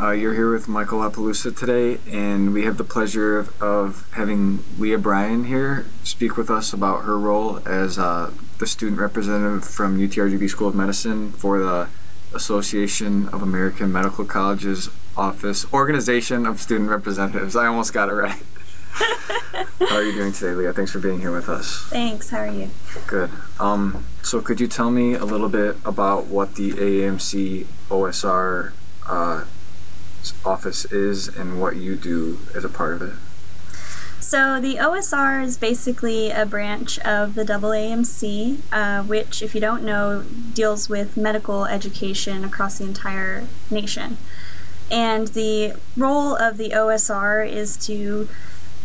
Uh, you're here with Michael LaPalooza today, and we have the pleasure of, of having Leah Bryan here speak with us about her role as uh, the student representative from UTRGV School of Medicine for the Association of American Medical Colleges Office Organization of Student Representatives. I almost got it right. How are you doing today, Leah? Thanks for being here with us. Thanks. How are you? Good. Um, so, could you tell me a little bit about what the AAMC OSR uh, office is and what you do as a part of it? So the OSR is basically a branch of the AAMC, uh, which, if you don't know, deals with medical education across the entire nation. And the role of the OSR is to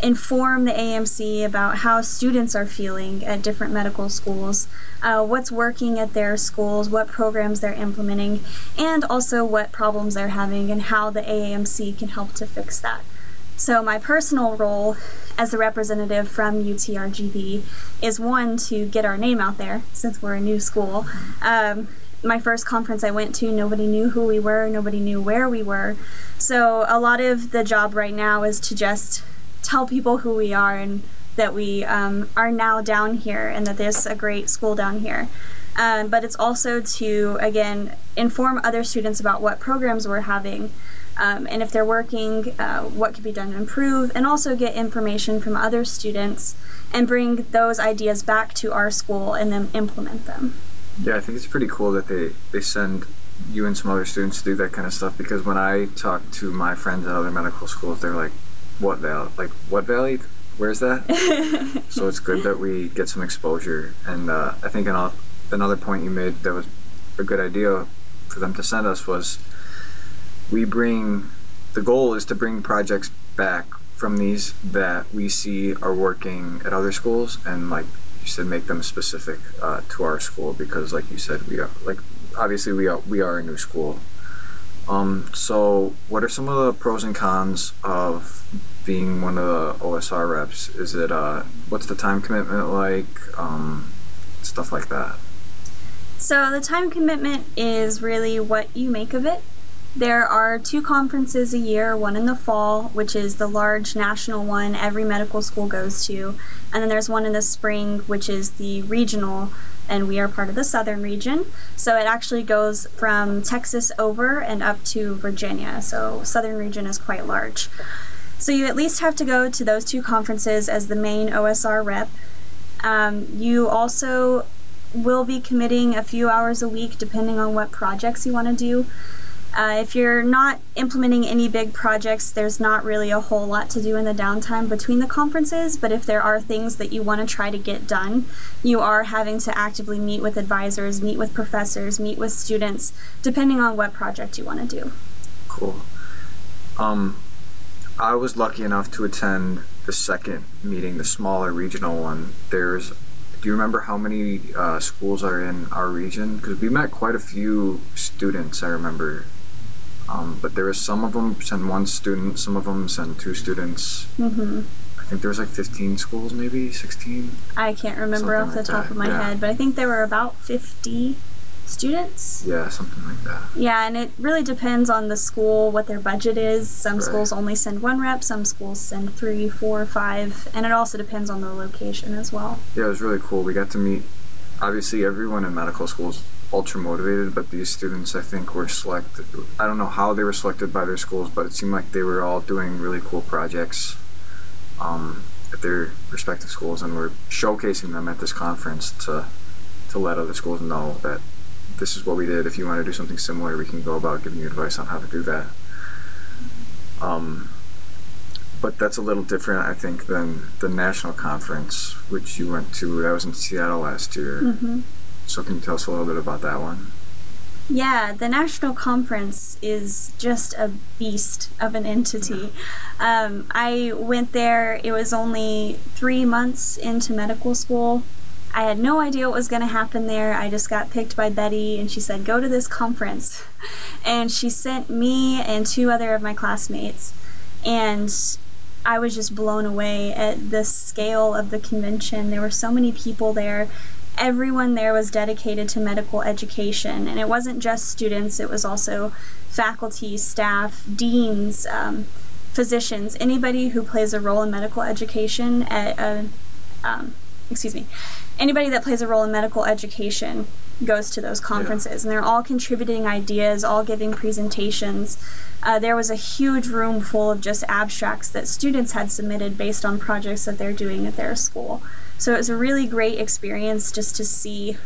inform the AMC about how students are feeling at different medical schools, uh, what's working at their schools, what programs they're implementing, and also what problems they're having and how the AAMC can help to fix that. So my personal role as a representative from UTRGV is one to get our name out there since we're a new school. Um, my first conference I went to, nobody knew who we were, nobody knew where we were. So a lot of the job right now is to just tell people who we are and that we um, are now down here and that there's a great school down here. Um, but it's also to, again, inform other students about what programs we're having um, and if they're working, uh, what could be done to improve, and also get information from other students and bring those ideas back to our school and then implement them. Yeah, I think it's pretty cool that they, they send you and some other students to do that kind of stuff because when I talk to my friends at other medical schools, they're like, what valley? Like what valley? Where's that? so it's good that we get some exposure. And uh, I think an, another point you made that was a good idea for them to send us was we bring the goal is to bring projects back from these that we see are working at other schools and like you said make them specific uh, to our school because like you said we are like obviously we are we are a new school um, so, what are some of the pros and cons of being one of the OSR reps? Is it uh, what's the time commitment like? Um, stuff like that. So, the time commitment is really what you make of it. There are two conferences a year, one in the fall, which is the large national one every medical school goes to, and then there's one in the spring, which is the regional and we are part of the southern region. So it actually goes from Texas over and up to Virginia. So southern region is quite large. So you at least have to go to those two conferences as the main OSR rep. Um, you also will be committing a few hours a week depending on what projects you want to do. Uh, if you're not implementing any big projects, there's not really a whole lot to do in the downtime between the conferences, but if there are things that you want to try to get done, you are having to actively meet with advisors, meet with professors, meet with students, depending on what project you want to do. Cool. Um, I was lucky enough to attend the second meeting, the smaller regional one. There's do you remember how many uh, schools are in our region? Because we met quite a few students. I remember um, but there was some of them send one student, some of them send two students. Mm-hmm. I think there was like 15 schools, maybe 16. I can't remember off like the top that. of my yeah. head, but I think there were about 50 students. Yeah, something like that. Yeah, and it really depends on the school, what their budget is. Some right. schools only send one rep, some schools send three, four, five, and it also depends on the location as well. Yeah, it was really cool. We got to meet, obviously, everyone in medical schools ultra motivated, but these students I think were selected. I don't know how they were selected by their schools, but it seemed like they were all doing really cool projects um, at their respective schools, and we're showcasing them at this conference to to let other schools know that this is what we did. If you want to do something similar, we can go about giving you advice on how to do that. Um, but that's a little different, I think, than the national conference, which you went to. That was in Seattle last year. Mm-hmm. So can you tell us a little bit about that one? Yeah, the national conference is just a beast of an entity. Um, I went there, it was only three months into medical school. I had no idea what was going to happen there. I just got picked by Betty, and she said, Go to this conference. And she sent me and two other of my classmates. And I was just blown away at the scale of the convention. There were so many people there everyone there was dedicated to medical education. And it wasn't just students, it was also faculty, staff, deans, um, physicians, anybody who plays a role in medical education at a, um, excuse me, anybody that plays a role in medical education goes to those conferences yeah. and they're all contributing ideas all giving presentations uh, there was a huge room full of just abstracts that students had submitted based on projects that they're doing at their school so it was a really great experience just to see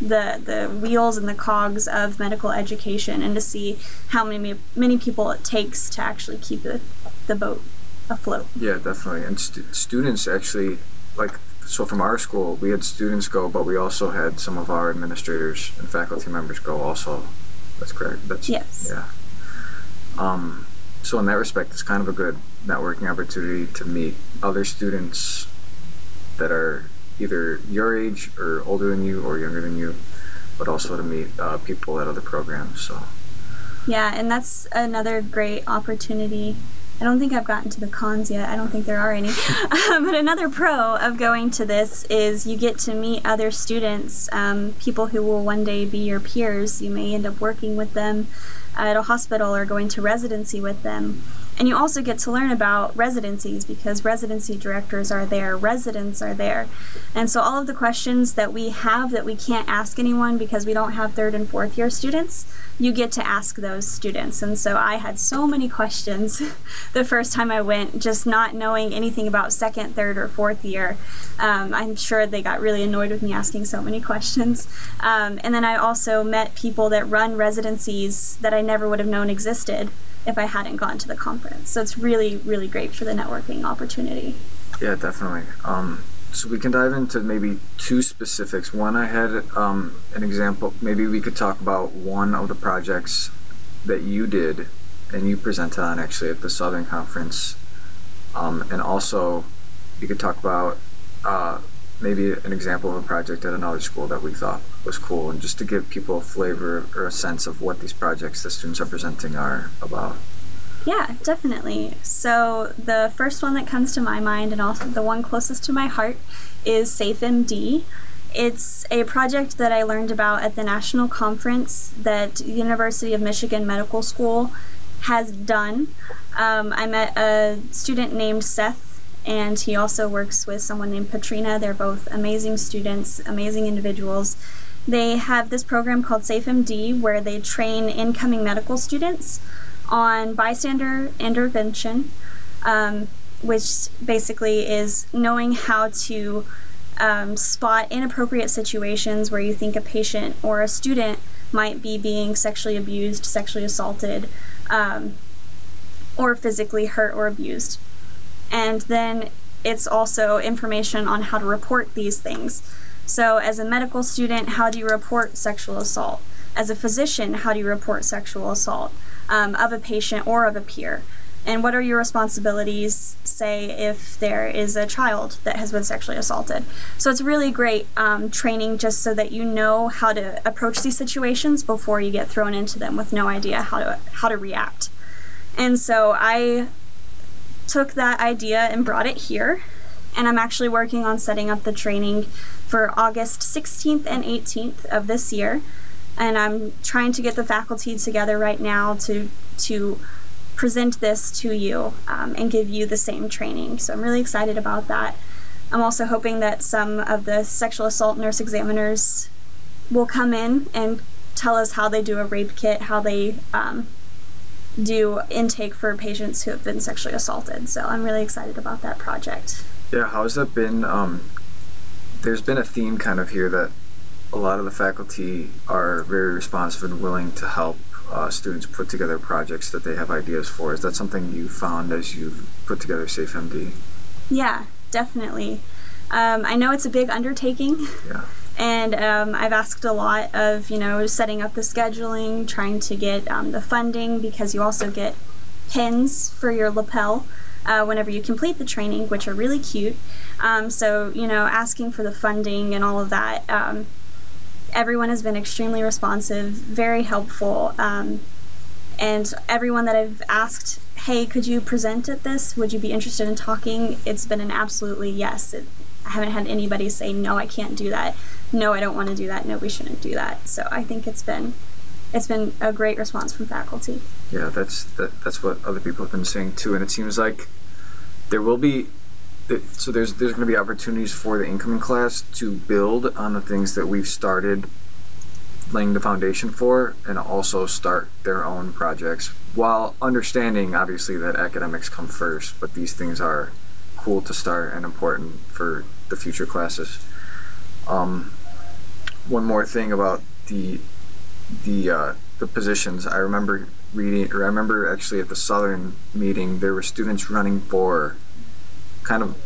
the the wheels and the cogs of medical education and to see how many many people it takes to actually keep the, the boat afloat. Yeah, definitely. And st- students actually like so from our school we had students go, but we also had some of our administrators and faculty members go also. That's correct. That's yes. Yeah. Um, so in that respect, it's kind of a good networking opportunity to meet other students that are either your age or older than you or younger than you, but also to meet uh, people at other programs. So. Yeah, and that's another great opportunity. I don't think I've gotten to the cons yet. I don't think there are any. um, but another pro of going to this is you get to meet other students, um, people who will one day be your peers. You may end up working with them at a hospital or going to residency with them. And you also get to learn about residencies because residency directors are there, residents are there. And so all of the questions that we have that we can't ask anyone because we don't have third and fourth year students, you get to ask those students. And so I had so many questions the first time I went, just not knowing anything about second, third, or fourth year. Um, I'm sure they got really annoyed with me asking so many questions. Um, and then I also met people that run residencies that I never would have known existed if I hadn't gone to the conference. So it's really, really great for the networking opportunity. Yeah, definitely. Um, so we can dive into maybe two specifics. One, I had um, an example. Maybe we could talk about one of the projects that you did and you presented on actually at the Southern Conference. Um, and also, you could talk about uh, maybe an example of a project at another school that we thought was cool, and just to give people a flavor or a sense of what these projects the students are presenting are about. Yeah, definitely. So the first one that comes to my mind, and also the one closest to my heart, is SafeMD. It's a project that I learned about at the national conference that University of Michigan Medical School has done. Um, I met a student named Seth and he also works with someone named Patrina. They're both amazing students, amazing individuals. They have this program called SafeMD where they train incoming medical students on bystander intervention, um, which basically is knowing how to um, spot inappropriate situations where you think a patient or a student might be being sexually abused, sexually assaulted, um, or physically hurt or abused. And then it's also information on how to report these things. So, as a medical student, how do you report sexual assault? As a physician, how do you report sexual assault um, of a patient or of a peer? And what are your responsibilities, say, if there is a child that has been sexually assaulted? So, it's really great um, training just so that you know how to approach these situations before you get thrown into them with no idea how to, how to react. And so, I took that idea and brought it here. And I'm actually working on setting up the training for August 16th and 18th of this year. And I'm trying to get the faculty together right now to to present this to you um, and give you the same training. So I'm really excited about that. I'm also hoping that some of the sexual assault nurse examiners will come in and tell us how they do a rape kit, how they um, do intake for patients who have been sexually assaulted. So I'm really excited about that project. Yeah, how has that been? Um, there's been a theme kind of here that a lot of the faculty are very responsive and willing to help uh, students put together projects that they have ideas for. Is that something you found as you've put together SafeMD? Yeah, definitely. Um, I know it's a big undertaking. Yeah and um, I've asked a lot of you know setting up the scheduling, trying to get um, the funding because you also get pins for your lapel uh, whenever you complete the training, which are really cute. Um, so you know asking for the funding and all of that. Um, everyone has been extremely responsive, very helpful, um, and everyone that I've asked. Hey, could you present at this? Would you be interested in talking? It's been an absolutely yes. It, I haven't had anybody say, no, I can't do that. No, I don't want to do that. No, we shouldn't do that. So I think it's been it's been a great response from faculty. Yeah, that's that, that's what other people have been saying too, and it seems like there will be. So there's there's going to be opportunities for the incoming class to build on the things that we've started laying the foundation for, and also start their own projects while understanding obviously that academics come first. But these things are cool to start and important for the future classes. Um, one more thing about the the uh, the positions. I remember reading, or I remember actually at the Southern meeting, there were students running for kind of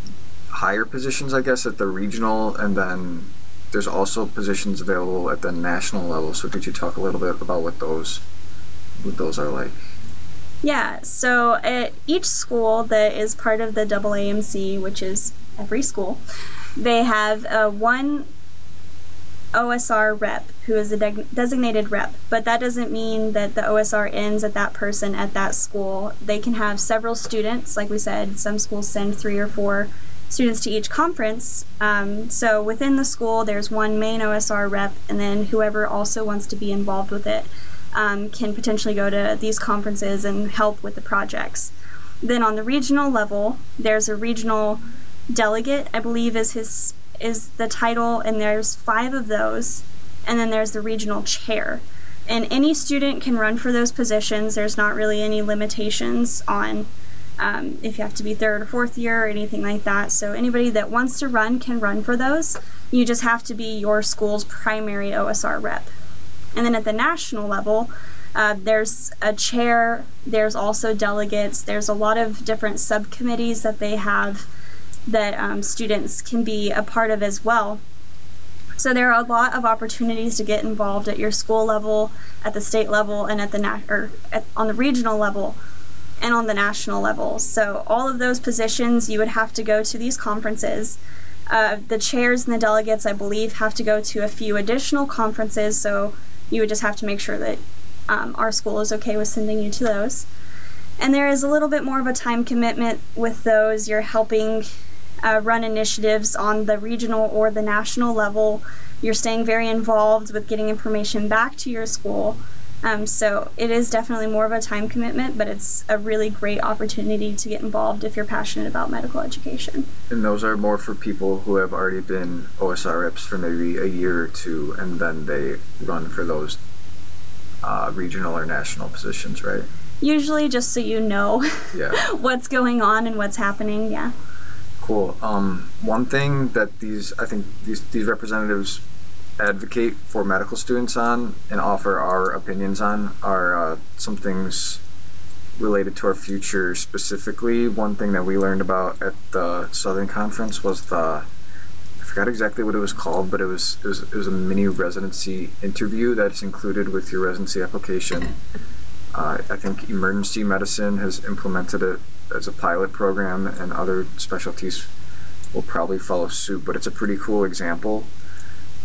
higher positions, I guess, at the regional, and then there's also positions available at the national level. So could you talk a little bit about what those what those are like? Yeah, so at each school that is part of the AAMC, which is every school, they have one OSR rep who is a de- designated rep, but that doesn't mean that the OSR ends at that person at that school. They can have several students, like we said, some schools send three or four students to each conference. Um, so within the school, there's one main OSR rep, and then whoever also wants to be involved with it um, can potentially go to these conferences and help with the projects. Then on the regional level, there's a regional delegate, I believe is his is the title, and there's five of those, and then there's the regional chair. And any student can run for those positions. There's not really any limitations on um, if you have to be third or fourth year or anything like that. So anybody that wants to run can run for those. You just have to be your school's primary OSR rep. And then at the national level, uh, there's a chair, there's also delegates, there's a lot of different subcommittees that they have that um, students can be a part of as well. So there are a lot of opportunities to get involved at your school level, at the state level, and at the na- or at, on the regional level, and on the national level. So all of those positions, you would have to go to these conferences. Uh, the chairs and the delegates, I believe, have to go to a few additional conferences. So you would just have to make sure that um, our school is okay with sending you to those. And there is a little bit more of a time commitment with those. You're helping uh, run initiatives on the regional or the national level. You're staying very involved with getting information back to your school. Um, so it is definitely more of a time commitment, but it's a really great opportunity to get involved if you're passionate about medical education. And those are more for people who have already been OSR reps for maybe a year or two, and then they run for those uh, regional or national positions, right? Usually, just so you know yeah. what's going on and what's happening. Yeah. Cool. Um, one thing that these, I think these these representatives advocate for medical students on and offer our opinions on are uh, some things related to our future. Specifically, one thing that we learned about at the Southern Conference was the I forgot exactly what it was called, but it was it was, it was a mini residency interview that's included with your residency application. Uh, I think emergency medicine has implemented it as a pilot program, and other specialties will probably follow suit. But it's a pretty cool example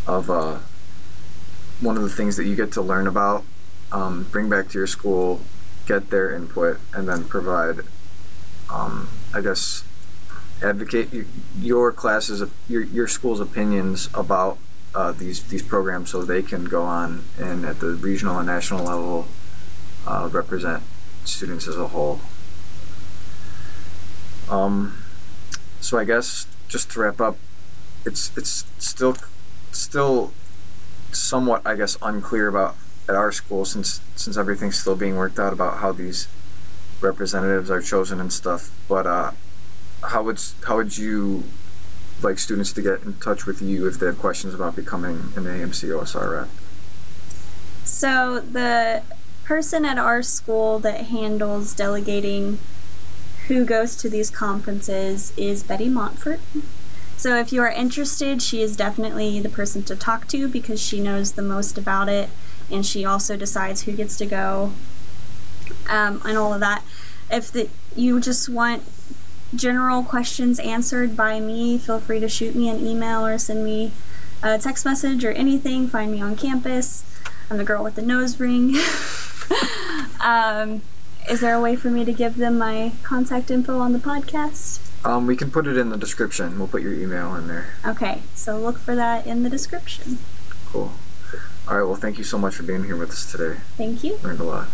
of uh, one of the things that you get to learn about, um, bring back to your school, get their input, and then provide, um, I guess, advocate your classes, your your school's opinions about uh, these these programs, so they can go on and at the regional and national level uh, represent students as a whole. Um, so I guess just to wrap up, it's it's still still somewhat I guess unclear about at our school since since everything's still being worked out about how these representatives are chosen and stuff. But uh, how would how would you like students to get in touch with you if they have questions about becoming an AMC OSR rep? So the person at our school that handles delegating who goes to these conferences is Betty Montfort. So if you are interested, she is definitely the person to talk to because she knows the most about it and she also decides who gets to go um, and all of that. If the, you just want general questions answered by me, feel free to shoot me an email or send me a text message or anything. Find me on campus. I'm the girl with the nose ring. um, is there a way for me to give them my contact info on the podcast? Um, we can put it in the description. We'll put your email in there. Okay, so look for that in the description. Cool. All right. Well, thank you so much for being here with us today. Thank you. Learned a lot.